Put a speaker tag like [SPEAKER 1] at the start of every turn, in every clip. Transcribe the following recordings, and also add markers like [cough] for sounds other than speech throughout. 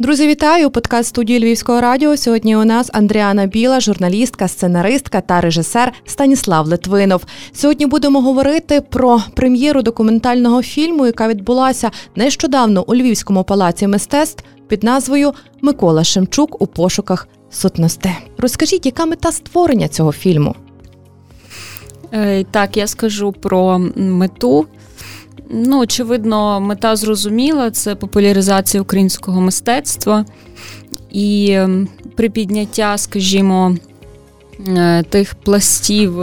[SPEAKER 1] Друзі, вітаю! Подкаст студії Львівського радіо. Сьогодні у нас Андріана Біла, журналістка, сценаристка та режисер Станіслав Литвинов. Сьогодні будемо говорити про прем'єру документального фільму, яка відбулася нещодавно у Львівському палаці мистецтв під назвою Микола Шемчук у пошуках сутності. Розкажіть, яка мета створення цього фільму?
[SPEAKER 2] Е, так, я скажу про мету. Ну, очевидно, мета зрозуміла це популяризація українського мистецтва і ем, припідняття, скажімо, е, тих пластів,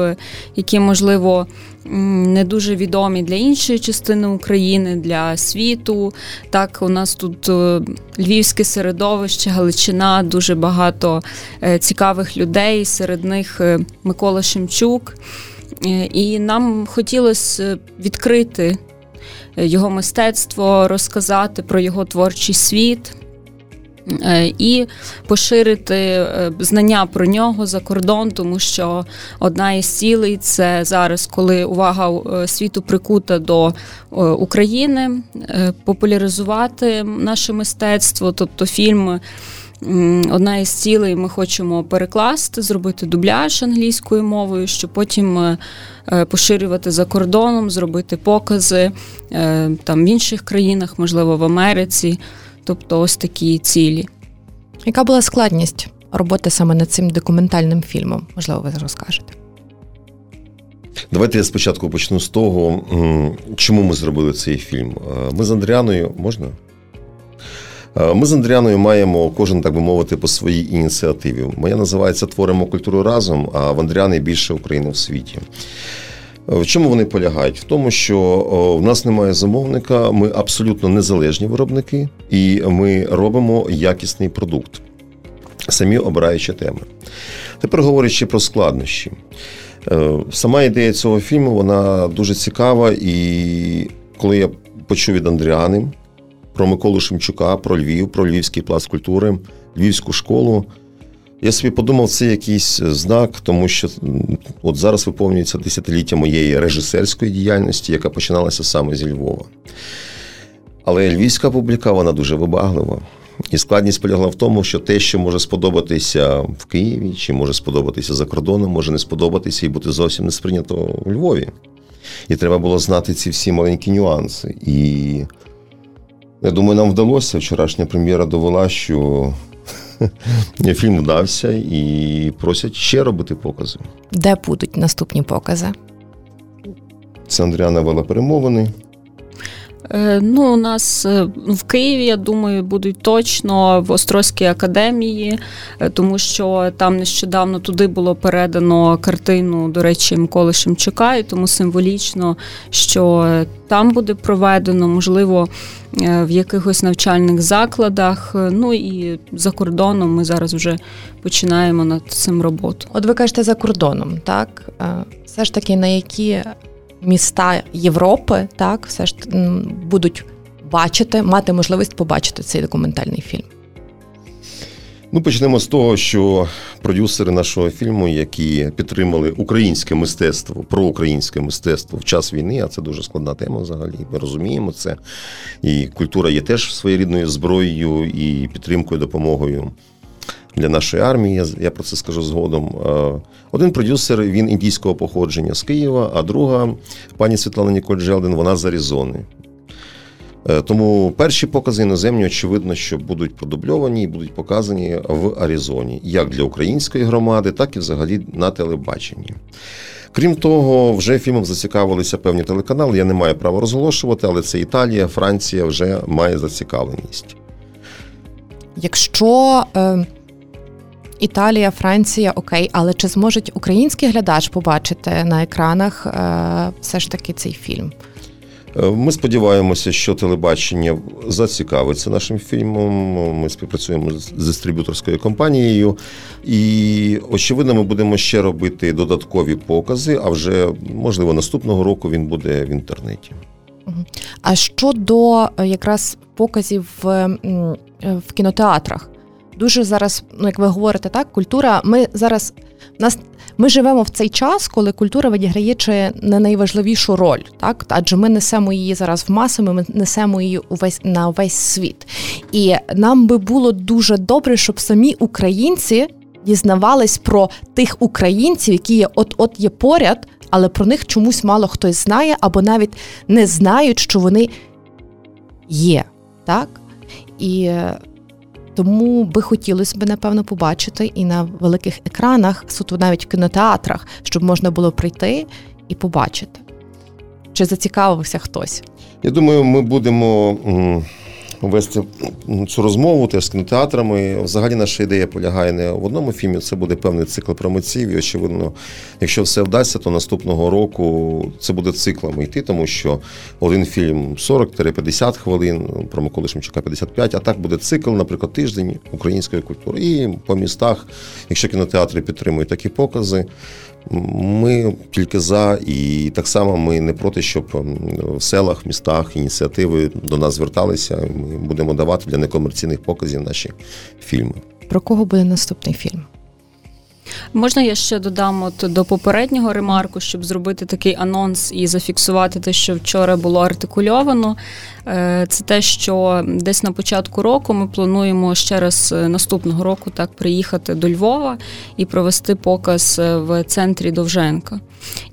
[SPEAKER 2] які, можливо, не дуже відомі для іншої частини України, для світу. Так, у нас тут е, львівське середовище, Галичина, дуже багато е, цікавих людей, серед них Микола Шемчук. І нам хотілося відкрити його мистецтво, розказати про його творчий світ. Е, і поширити е, знання про нього за кордон, тому що одна із цілей це зараз, коли увага е, світу прикута до України, популяризувати наше мистецтво, тобто фільм Одна із цілей ми хочемо перекласти, зробити дубляж англійською мовою, щоб потім е, е, поширювати за кордоном, зробити покази е, там в інших країнах, можливо, в Америці. Тобто ось такі цілі.
[SPEAKER 1] Яка була складність роботи саме над цим документальним фільмом? Можливо, ви розкажете.
[SPEAKER 3] Давайте я спочатку почну з того, чому ми зробили цей фільм. Ми з Андріаною можна? Е, ми з Андріаною маємо кожен, так би мовити, по своїй ініціативі. Моя називається Творимо культуру разом, а в Андріани більше України в світі. Е, в чому вони полягають? В тому, що в нас немає замовника, ми абсолютно незалежні виробники, і ми робимо якісний продукт, самі обираючи теми. Тепер говорячи про складнощі. Е, сама ідея цього фільму вона дуже цікава, і коли я почув від Андріани, про Миколу Шемчука, про Львів, про Львівський пласт культури, Львівську школу. Я собі подумав, це якийсь знак, тому що от зараз виповнюється десятиліття моєї режисерської діяльності, яка починалася саме зі Львова. Але львівська публіка вона дуже вибаглива. І складність полягла в тому, що те, що може сподобатися в Києві, чи може сподобатися за кордоном, може не сподобатися і бути зовсім не сприйнято у Львові. І треба було знати ці всі маленькі нюанси. І я думаю, нам вдалося. Вчорашня прем'єра довела, що [laughs] фільм вдався і просять ще робити покази.
[SPEAKER 1] Де будуть наступні покази?
[SPEAKER 3] Це Андріана вела перемовини.
[SPEAKER 2] Е, ну, у нас е, в Києві, я думаю, будуть точно в Острозькій академії, е, тому що там нещодавно туди було передано картину, до речі, Миколи Шемчука, і тому символічно, що там буде проведено, можливо, в якихось навчальних закладах. Ну і за кордоном ми зараз вже починаємо над цим роботу.
[SPEAKER 1] От ви кажете за кордоном, так? Все ж таки, на які міста Європи так все ж будуть бачити, мати можливість побачити цей документальний фільм.
[SPEAKER 3] Ну, почнемо з того, що продюсери нашого фільму, які підтримали українське мистецтво, проукраїнське мистецтво в час війни, а це дуже складна тема взагалі. Ми розуміємо це. І культура є теж своєрідною зброєю і підтримкою, допомогою для нашої армії. Я про це скажу згодом. Е, один продюсер він індійського походження з Києва, а друга пані Світлана Ніколь Джелден, вона з Аризони. Е, тому перші покази іноземні, очевидно, що будуть продубльовані і будуть показані в Аризоні, як для української громади, так і взагалі на телебаченні. Крім того, вже фільмом зацікавилися певні телеканали. Я не маю права розголошувати, але це Італія, Франція вже має зацікавленість.
[SPEAKER 1] Якщо е, Італія, Франція, окей, але чи зможуть український глядач побачити на екранах е, все ж таки цей фільм?
[SPEAKER 3] Е, ми сподіваємося, що телебачення зацікавиться нашим фільмом. Ми співпрацюємо з дистриб'юторською компанією, і очевидно, ми будемо ще робити додаткові покази. А вже можливо наступного року він буде в інтернеті.
[SPEAKER 1] А щодо е, якраз показів в, в кінотеатрах? Дуже зараз, ну як ви говорите, так, культура. Ми зараз нас ми живемо в цей час, коли культура відіграє чи не найважливішу роль, так адже ми несемо її зараз в масами, ми несемо її увесь на весь світ. І нам би було дуже добре, щоб самі українці дізнавались про тих українців, які є от-от є поряд, але про них чомусь мало хтось знає, або навіть не знають, що вони є. Так? І тому би хотілося б, напевно, побачити і на великих екранах, суто навіть в кінотеатрах, щоб можна було прийти і побачити. Чи зацікавився хтось?
[SPEAKER 3] Я думаю, ми будемо вести цю розмову теж з кінотеатрами. Взагалі наша ідея полягає не в одному фільмі. Це буде певний цикл промоців. І очевидно, якщо все вдасться, то наступного року це буде циклами йти, тому що один фільм 40-50 хвилин, про Миколи Шемчука 55, а так буде цикл, наприклад, тиждень української культури. І по містах, якщо кінотеатри підтримують такі покази. Ми тільки за, і так само ми не проти, щоб ем, в селах, містах ініціативи до нас зверталися. Ми будемо давати для некомерційних показів наші фільми.
[SPEAKER 1] Про кого буде наступний фільм?
[SPEAKER 2] Можна я ще додам от до попереднього ремарку, щоб зробити такий анонс і зафіксувати те, що вчора було артикульовано. Е, це те, що десь на початку року ми плануємо ще раз е, наступного року так приїхати до Львова і провести показ е, в центрі Довженка.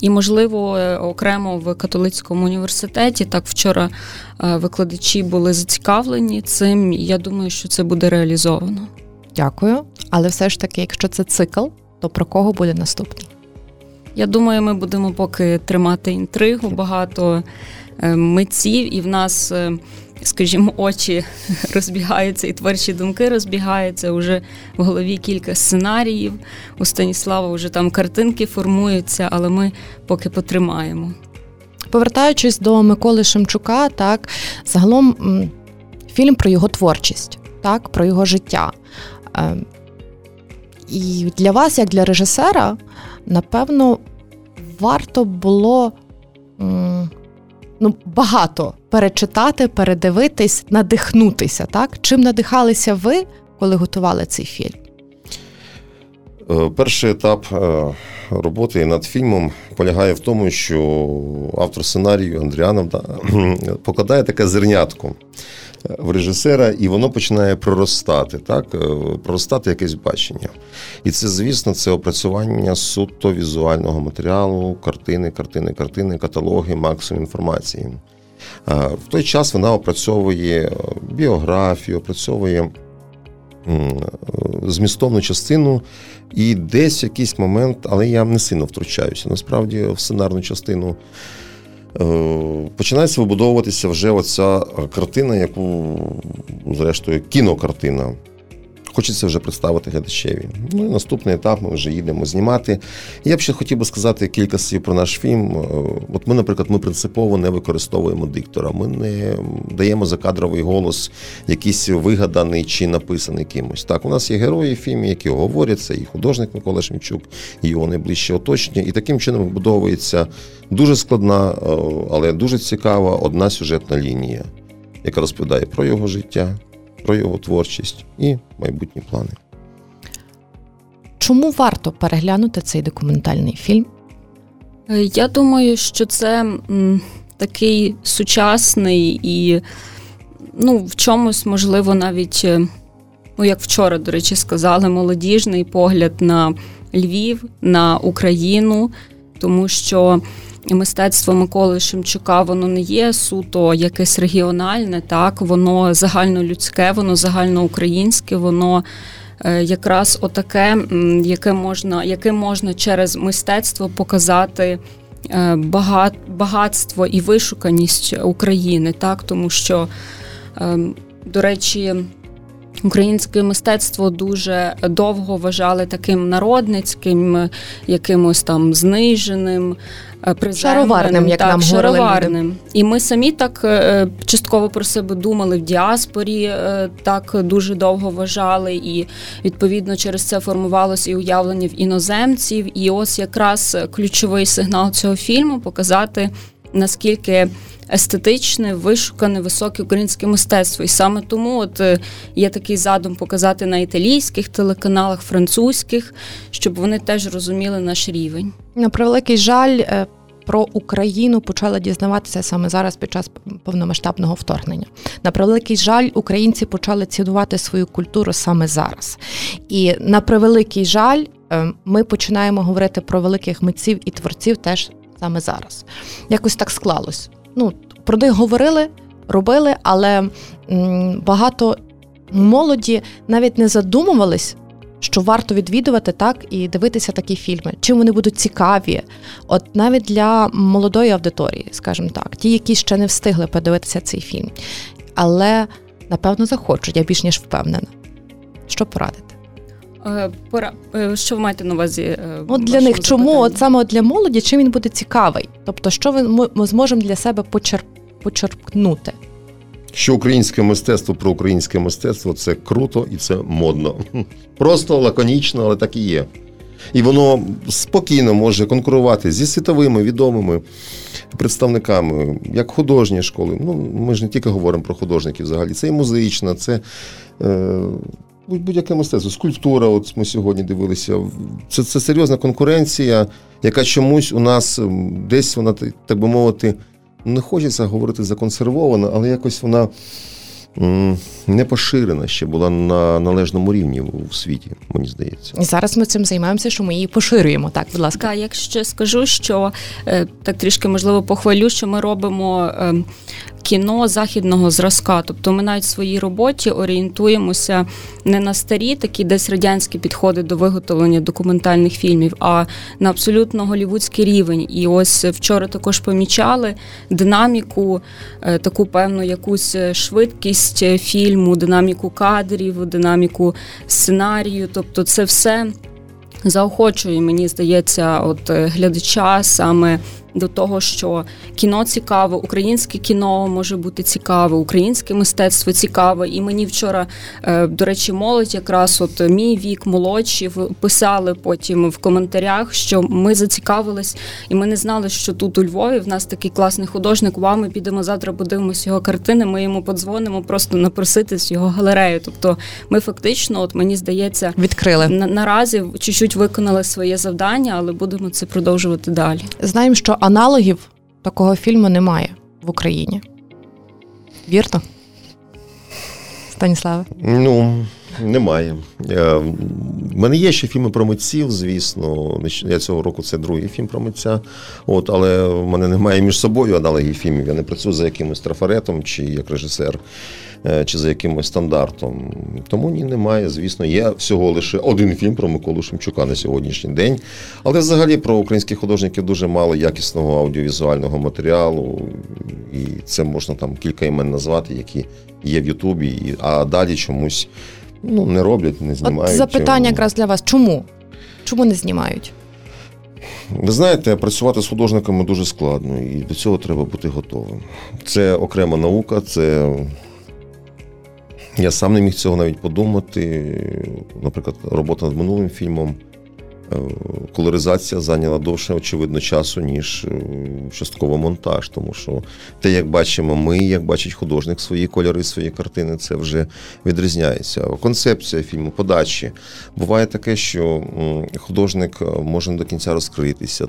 [SPEAKER 2] І, можливо, окремо в католицькому університеті. Так вчора викладачі були зацікавлені цим. Я думаю, що це буде реалізовано.
[SPEAKER 1] Дякую. Але все ж таки, якщо це цикл, то про кого буде наступний?
[SPEAKER 2] Я думаю, ми будемо поки тримати інтригу, багато е, митців, і в нас, е, скажімо, очі [laughs] розбігаються, і творчі думки розбігаються. Уже в голові кілька сценаріїв. У Станіслава вже там картинки формуються, але ми поки потримаємо.
[SPEAKER 1] Повертаючись до Миколи Шемчука, так загалом фільм про його творчість, так, про його життя. І для вас, як для режисера, напевно, варто було ну, багато перечитати, передивитись, надихнутися. Так? Чим надихалися ви, коли готували цей фільм?
[SPEAKER 3] Е, перший етап е, роботи над фільмом полягає в тому, що автор сценарію Андріанов [clears throat] покладає таке зернятко в режисера, і воно починає проростати, так? Е, проростати якесь бачення. І це, звісно, це опрацювання суто візуального матеріалу, картини, картини, картини, каталоги, максимум інформації. В той час вона опрацьовує біографію, опрацьовує змістовну частину, і десь якийсь момент, але я не сильно втручаюся. Насправді, в сценарну частину е, починається вибудовуватися вже оця картина, яку, зрештою, кінокартина хочеться вже представити глядачеві. Ну і наступний етап ми вже їдемо знімати. Я б ще хотів би сказати кілька слів про наш фільм. Е, от ми, наприклад, ми принципово не використовуємо диктора. Ми не даємо закадровий голос, якийсь вигаданий чи написаний кимось. Так, у нас є герої в фільмі, які говорять, це і художник Микола Шемчук, і його найближче оточення. І таким чином вибудовується дуже складна, е, але дуже цікава одна сюжетна лінія, яка розповідає про його життя про його творчість і майбутні плани.
[SPEAKER 1] Чому варто переглянути цей документальний фільм?
[SPEAKER 2] Е, я думаю, що це такий сучасний і ну, в чомусь, можливо, навіть, е, ну, як вчора, до речі, сказали, молодіжний погляд на Львів, на Україну, тому що мистецтво Миколи Шемчука воно не є суто якесь регіональне, так воно загальнолюдське, воно загальноукраїнське, воно. Е, якраз отаке, яке можна яке можна через мистецтво показати е, багат, багатство і вишуканість України, так тому що, ем, до речі, Українське мистецтво дуже довго вважали таким народницьким, якимось там зниженим,
[SPEAKER 1] е, шароварним, як
[SPEAKER 2] так,
[SPEAKER 1] нам
[SPEAKER 2] шароварним. І ми самі так е, частково про себе думали в діаспорі, е, так дуже довго вважали, і відповідно через це формувалося і уявлення в іноземців. І ось якраз ключовий сигнал цього фільму показати наскільки естетичне, вишукане, високе українське мистецтво. І саме тому от е, є такий задум показати на італійських телеканалах, французьких, щоб вони теж розуміли наш рівень.
[SPEAKER 1] На превеликий жаль. Е, про Україну почали дізнаватися саме зараз під час повномасштабного вторгнення. На превеликий жаль, українці почали цінувати свою культуру саме зараз. І на превеликий жаль, е, ми починаємо говорити про великих митців і творців теж саме зараз. Якось так склалось. Ну, про них говорили, робили, але багато молоді навіть не задумувались. Що варто відвідувати так і дивитися такі фільми, чим вони будуть цікаві, от навіть для молодої аудиторії, скажімо так, ті, які ще не встигли подивитися цей фільм, але напевно захочуть, я більш ніж впевнена. Що порадити?
[SPEAKER 2] Е, пора е, що ви маєте на увазі? Е,
[SPEAKER 1] от для них чому от саме от для молоді чим він буде цікавий? Тобто, що ми зможемо для себе почерп... почерпнути?
[SPEAKER 3] Що українське мистецтво про українське мистецтво це круто і це модно. [laughs] Просто лаконічно, але так і є. І воно спокійно може конкурувати зі світовими відомими представниками, як художні школи. Ну, Ми ж не тільки говоримо про художників взагалі, це і музична, це е, будь-яке мистецтво. Скульптура, от ми сьогодні дивилися. Це це серйозна конкуренція, яка чомусь у нас десь вона, так би мовити, не хочеться говорити законсервована, але якось вона не поширена ще була на належному рівні у світі, мені здається.
[SPEAKER 1] І зараз ми цим займаємося, що ми її поширюємо. Так, будь ласка.
[SPEAKER 2] Так, якщо скажу, що е, так трішки можливо похвалю, що ми робимо ем, кіно західного зразка. Тобто ми навіть в своїй роботі орієнтуємося не на старі, такі десь радянські підходи до виготовлення документальних фільмів, а на абсолютно голівудський рівень. І ось вчора також помічали динаміку, е, таку певну якусь швидкість фільму, динаміку кадрів, динаміку сценарію. Тобто, це все. Заохочує, мені здається, от е, глядача саме до того, що кіно цікаве, українське кіно може бути цікаве, українське мистецтво цікаве. І мені вчора, е, до речі, молодь, якраз от мій вік молодші, писали потім в коментарях, що ми зацікавились, і ми не знали, що тут у Львові в нас такий класний художник. Вам ми підемо завтра, подивимося його картини. Ми йому подзвонимо, просто напроситись його галерею. Тобто, ми фактично, от мені здається,
[SPEAKER 1] відкрили
[SPEAKER 2] на, наразі чуть-чуть виконали своє завдання, але будемо це продовжувати далі.
[SPEAKER 1] Знаємо, що аналогів такого фільму немає в Україні. Вірно? Станіславе?
[SPEAKER 3] Ну, немає. Е, в мене є ще фільми про митців, звісно. Я цього року це другий фільм про митця. От, Але в мене немає між собою аналогів фільмів. Я не працюю за якимось трафаретом чи як режисер. Е, чи за якимось стандартом. Тому ні, немає. Звісно, є всього лише один фільм про Миколу Шемчука на сьогоднішній день. Але взагалі про українських художників дуже мало якісного аудіовізуального матеріалу, і це можна там кілька імен назвати, які є в Ютубі, а далі чомусь ну, не роблять, не знімають. От
[SPEAKER 1] Запитання якраз для вас: чому? Чому не знімають?
[SPEAKER 3] Ви знаєте, працювати з художниками дуже складно, і до цього треба бути готовим. Це окрема наука, це я сам не міг цього навіть подумати. Наприклад, робота над минулим фільмом. Е, колоризація зайняла довше, очевидно, часу, ніж е, частково монтаж. Тому що те, як бачимо, ми, як бачить художник свої кольори, свої картини, це вже відрізняється. Концепція фільму, подачі. Буває таке, що художник е, може не до кінця розкритися.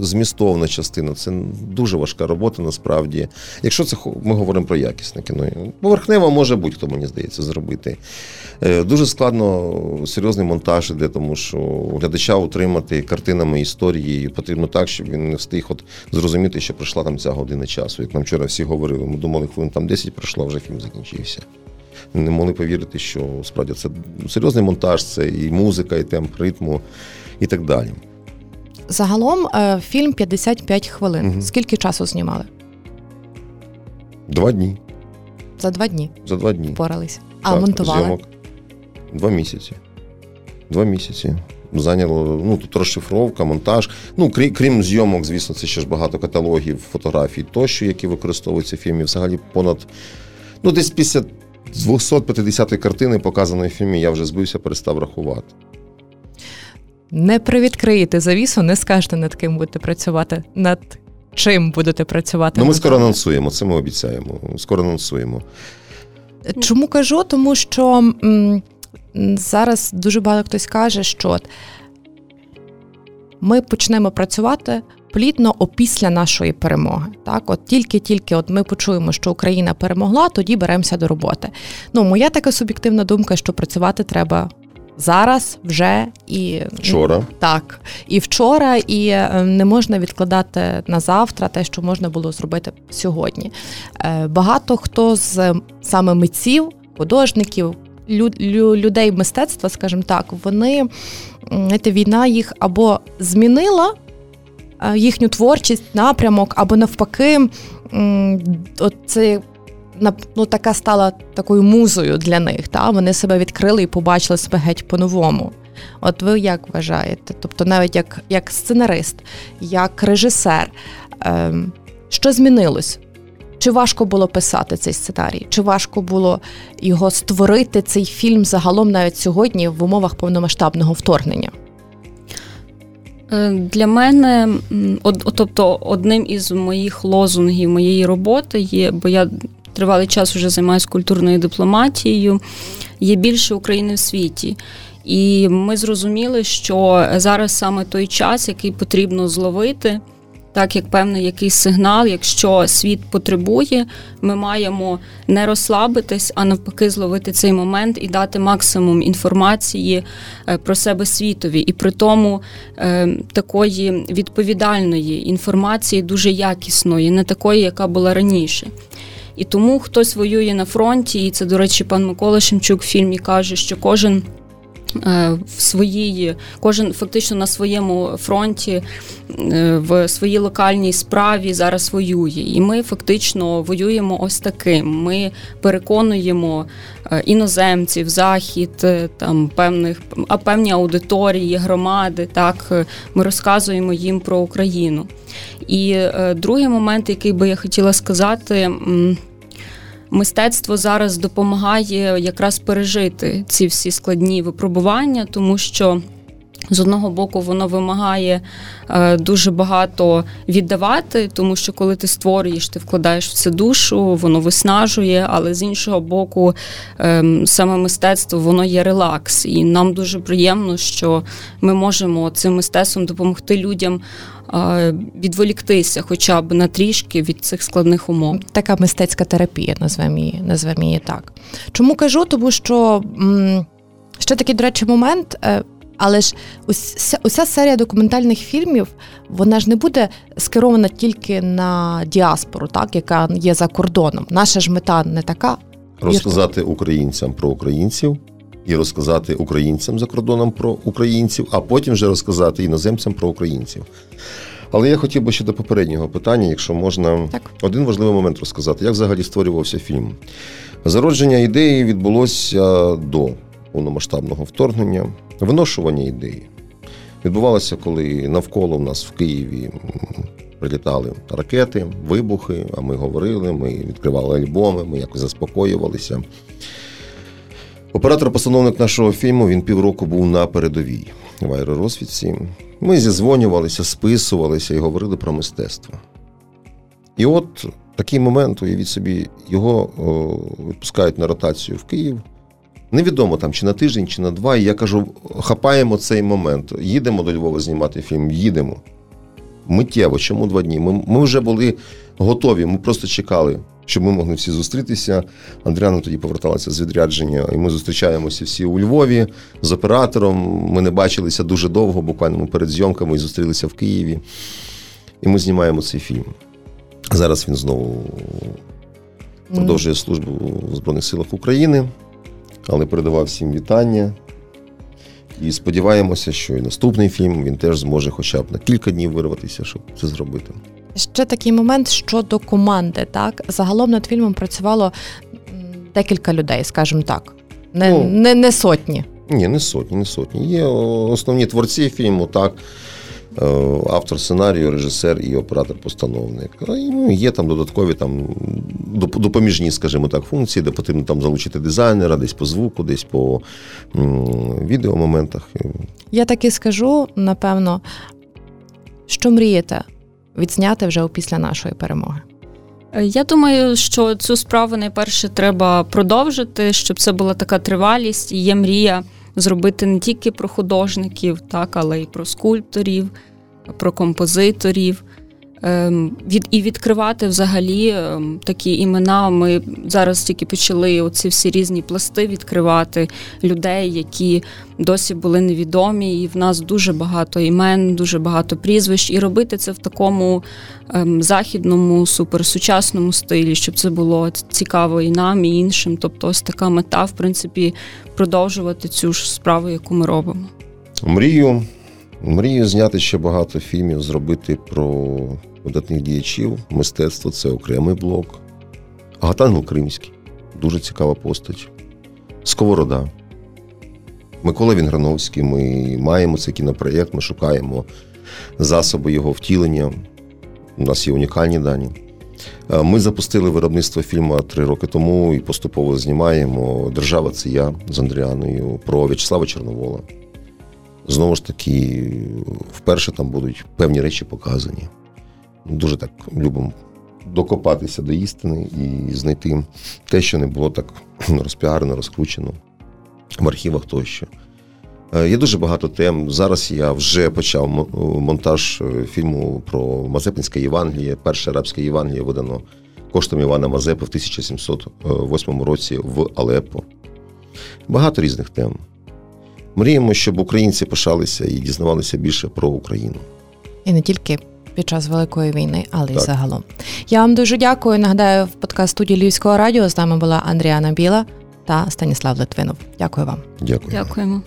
[SPEAKER 3] Змістовна частина це дуже важка робота, насправді. Якщо це ми говоримо про якісне кіно, поверхнево може будь-хто, мені здається, зробити. Дуже складно серйозний монтаж іде, тому що глядач глядача утримати картинами історії потрібно так, щоб він не встиг от зрозуміти, що пройшла там ця година часу. Як нам вчора всі говорили, ми думали, хвилин там 10 пройшло, вже фільм закінчився. Не могли повірити, що справді це серйозний монтаж, це і музика, і темп ритму, і так далі.
[SPEAKER 1] Загалом е, фільм 55 хвилин. Угу. Скільки часу знімали?
[SPEAKER 3] Два дні.
[SPEAKER 1] За два дні.
[SPEAKER 3] За два дні.
[SPEAKER 1] Впорались. А так, монтували? Зйомок.
[SPEAKER 3] Два місяці. Два місяці зайняло ну, тут розшифровка, монтаж. Ну, крім, крім зйомок, звісно, це ще ж багато каталогів, фотографій тощо, які використовуються в фільмі. Взагалі понад ну, десь після 250 картини, показаної в фільмі, я вже збився, перестав рахувати.
[SPEAKER 1] Не привідкриєте завісу, не скажете, над ким будете працювати над чим будете працювати?
[SPEAKER 3] Ну, Ми скоро анонсуємо, це ми обіцяємо. Скоро анонсуємо.
[SPEAKER 1] Чому кажу? Тому що м, зараз дуже багато хтось каже, що ми почнемо працювати плідно опісля нашої перемоги. Так, от тільки-тільки от ми почуємо, що Україна перемогла, тоді беремося до роботи. Ну, моя така суб'єктивна думка, що працювати треба. Зараз вже і
[SPEAKER 3] вчора
[SPEAKER 1] так, і вчора, і е, не можна відкладати на завтра те, що можна було зробити сьогодні. Е, багато хто з саме митців, художників, людей мистецтва, скажімо так, вони знаєте, війна їх або змінила е, їхню творчість, напрямок, або навпаки, це ну, така стала такою музою для них. Та? Вони себе відкрили і побачили себе геть по-новому. От ви як вважаєте? Тобто, навіть як як сценарист, як режисер, ем, що змінилось? Чи важко було писати цей сценарій? Чи важко було його створити, цей фільм загалом навіть сьогодні в умовах повномасштабного вторгнення?
[SPEAKER 2] Е, для мене, тобто, одним із моїх лозунгів моєї роботи є, бо я тривалий час вже займаюся культурною дипломатією, є більше України в світі. І ми зрозуміли, що зараз саме той час, який потрібно зловити так як певний якийсь сигнал, якщо світ потребує, ми маємо не розслабитись, а навпаки, зловити цей момент і дати максимум інформації е, про себе світові, і при тому е, такої відповідальної інформації, дуже якісної, не такої, яка була раніше. І тому хтось воює на фронті, і це, до речі, пан Микола Шемчук в фільмі каже, що кожен. Е, в своїй, кожен фактично на своєму фронті, е, в своїй локальній справі зараз воює. І ми фактично воюємо ось таким. Ми переконуємо е, іноземців, захід, там певних а певні аудиторії, громади. Так ми розказуємо їм про Україну. І другий момент, який би я хотіла сказати мистецтво зараз допомагає якраз пережити ці всі складні випробування, тому що. З одного боку, воно вимагає е, дуже багато віддавати, тому що коли ти створюєш, ти вкладаєш в це душу, воно виснажує, але з іншого боку, е, саме мистецтво воно є релакс, і нам дуже приємно, що ми можемо цим мистецтвом допомогти людям відволіктися, хоча б на трішки від цих складних умов.
[SPEAKER 1] Така мистецька терапія, назвемо її, назвемо її так. Чому кажу? Тому що м, ще такий, до речі, момент. Але ж уся, уся серія документальних фільмів вона ж не буде скерована тільки на діаспору, так яка є за кордоном. Наша ж мета не така.
[SPEAKER 3] Розказати українцям про українців і розказати українцям за кордоном про українців, а потім вже розказати іноземцям про українців. Але я хотів би ще до попереднього питання, якщо можна, так. один важливий момент розказати, як взагалі створювався фільм. Зародження ідеї відбулося до повномасштабного вторгнення, виношування ідеї. Відбувалося, коли навколо в нас в Києві прилітали ракети, вибухи, а ми говорили, ми відкривали альбоми, ми якось заспокоювалися. Оператор-постановник нашого фільму він півроку був на передовій в аеророзвідці. Ми зізвонювалися, списувалися і говорили про мистецтво. І от такий момент, уявіть собі, його відпускають на ротацію в Київ. Невідомо там, чи на тиждень, чи на два. І я кажу: хапаємо цей момент, їдемо до Львова знімати фільм, їдемо. Миттєво, чому два дні? Ми, ми вже були готові, ми просто чекали щоб ми могли всі зустрітися. Андріана тоді поверталася з відрядження, і ми зустрічаємося всі у Львові з оператором. Ми не бачилися дуже довго, буквально ми перед зйомками і зустрілися в Києві. І ми знімаємо цей фільм. Зараз він знову продовжує службу в Збройних силах України, але передавав всім вітання. І сподіваємося, що і наступний фільм він теж зможе хоча б на кілька днів вирватися, щоб це зробити.
[SPEAKER 1] Ще такий момент щодо команди. Так загалом над фільмом працювало декілька людей, скажімо так, не, ну, не, не сотні.
[SPEAKER 3] Ні, не сотні, не сотні. Є основні творці фільму, так. Е, автор сценарію, режисер і оператор-постановник. Ну, Є там додаткові там допоміжні, скажімо так, функції, де потрібно там залучити дизайнера, десь по звуку, десь по відеомоментах.
[SPEAKER 1] Я так і скажу, напевно, що мрієте відзняти вже після нашої перемоги?
[SPEAKER 2] Е, я думаю, що цю справу найперше треба продовжити, щоб це була така тривалість. І є мрія зробити не тільки про художників, так, але й про скульпторів, про композиторів. Ем, від і відкривати взагалі ем, такі імена. Ми зараз тільки почали оці всі різні пласти відкривати людей, які досі були невідомі. І в нас дуже багато імен, дуже багато прізвищ, і робити це в такому ем, західному, суперсучасному стилі, щоб це було цікаво і нам, і іншим. Тобто, ось така мета, в принципі, продовжувати цю ж справу, яку ми робимо.
[SPEAKER 3] Мрію. Мрію зняти ще багато фільмів, зробити про видатних діячів. Мистецтво це окремий блок. Гатангел Кримський дуже цікава постать. Сковорода. Микола Вінграновський. Ми маємо цей кінопроєкт, ми шукаємо засоби його втілення. У нас є унікальні дані. Ми запустили виробництво фільму три роки тому і поступово знімаємо Держава це я з Андріаною про В'ячеслава Чорновола. Знову ж таки, вперше там будуть певні речі показані дуже так любимо докопатися до істини і знайти те, що не було так [clears throat] розпіарено, розкручено в архівах тощо. Е, є дуже багато тем. Зараз я вже почав монтаж е, фільму про Мазепинське Євангеліє. Перше арабське Євангеліє видано коштом Івана Мазепи в 1708 році в Алеппо. Багато різних тем. Мріємо, щоб українці пишалися і дізнавалися більше про Україну.
[SPEAKER 1] І не тільки під час великої війни, але й загалом. Я вам дуже дякую. Нагадаю, в подкаст студії Львівського радіо з нами була Андріана Біла та Станіслав Литвинов. Дякую вам.
[SPEAKER 3] Дякую.
[SPEAKER 2] Дякуємо.